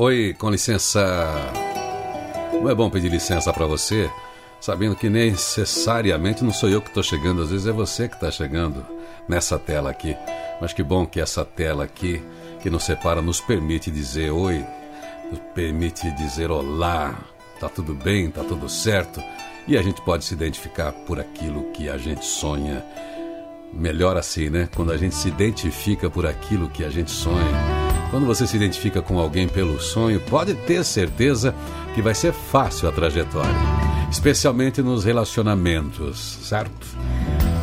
Oi, com licença. Não é bom pedir licença para você, sabendo que necessariamente não sou eu que estou chegando, às vezes é você que está chegando nessa tela aqui. Mas que bom que essa tela aqui, que nos separa, nos permite dizer oi, nos permite dizer olá, tá tudo bem, tá tudo certo, e a gente pode se identificar por aquilo que a gente sonha. Melhor assim, né? Quando a gente se identifica por aquilo que a gente sonha. Quando você se identifica com alguém pelo sonho, pode ter certeza que vai ser fácil a trajetória, especialmente nos relacionamentos, certo?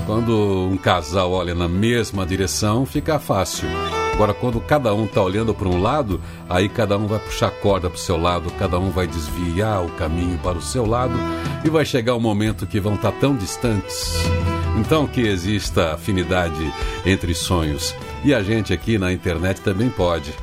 Quando um casal olha na mesma direção, fica fácil. Agora, quando cada um está olhando para um lado, aí cada um vai puxar a corda para o seu lado, cada um vai desviar o caminho para o seu lado e vai chegar um momento que vão estar tá tão distantes. Então, que exista afinidade entre sonhos. E a gente aqui na internet também pode.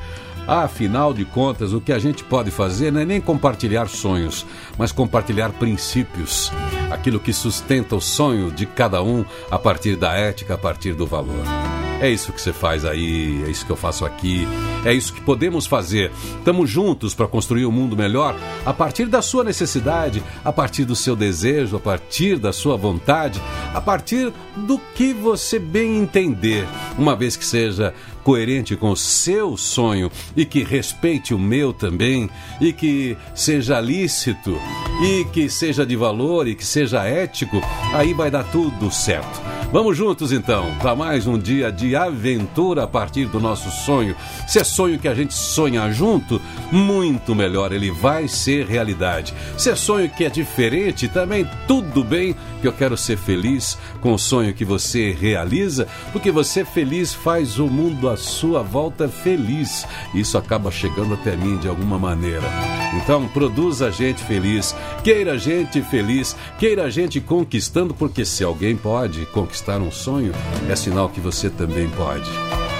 Afinal de contas, o que a gente pode fazer não é nem compartilhar sonhos, mas compartilhar princípios, aquilo que sustenta o sonho de cada um a partir da ética, a partir do valor. É isso que você faz aí, é isso que eu faço aqui, é isso que podemos fazer. Estamos juntos para construir um mundo melhor a partir da sua necessidade, a partir do seu desejo, a partir da sua vontade, a partir do que você bem entender, uma vez que seja coerente com o seu sonho e que respeite o meu também e que seja lícito e que seja de valor e que seja ético, aí vai dar tudo certo. Vamos juntos então para mais um dia de aventura a partir do nosso sonho. Se é sonho que a gente sonha junto, muito melhor, ele vai ser realidade. Se é sonho que é diferente, também tudo bem, que eu quero ser feliz com o sonho que você realiza, porque você feliz faz o mundo à sua volta feliz. Isso acaba chegando até mim de alguma maneira. Então, produza gente feliz, queira gente feliz, queira gente conquistando, porque se alguém pode conquistar conquistar um sonho, é sinal que você também pode.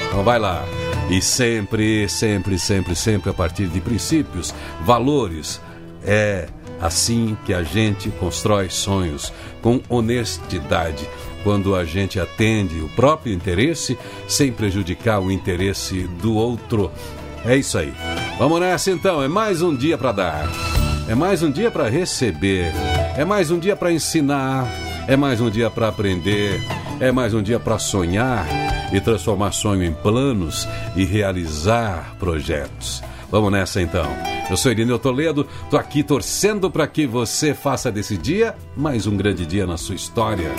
Então vai lá. E sempre, sempre, sempre, sempre a partir de princípios, valores. É assim que a gente constrói sonhos, com honestidade, quando a gente atende o próprio interesse sem prejudicar o interesse do outro. É isso aí. Vamos nessa então, é mais um dia para dar. É mais um dia para receber. É mais um dia para ensinar é mais um dia para aprender, é mais um dia para sonhar e transformar sonho em planos e realizar projetos. Vamos nessa então. Eu sou Irineu Toledo, tô aqui torcendo para que você faça desse dia mais um grande dia na sua história.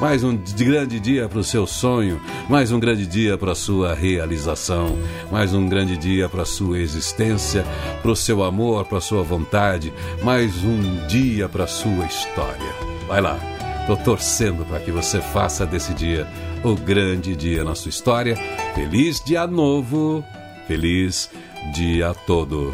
Mais um grande dia para o seu sonho, mais um grande dia para a sua realização, mais um grande dia para a sua existência, para o seu amor, para a sua vontade, mais um dia para a sua história. Vai lá. Estou torcendo para que você faça desse dia o grande dia na sua história. Feliz dia novo, feliz dia todo.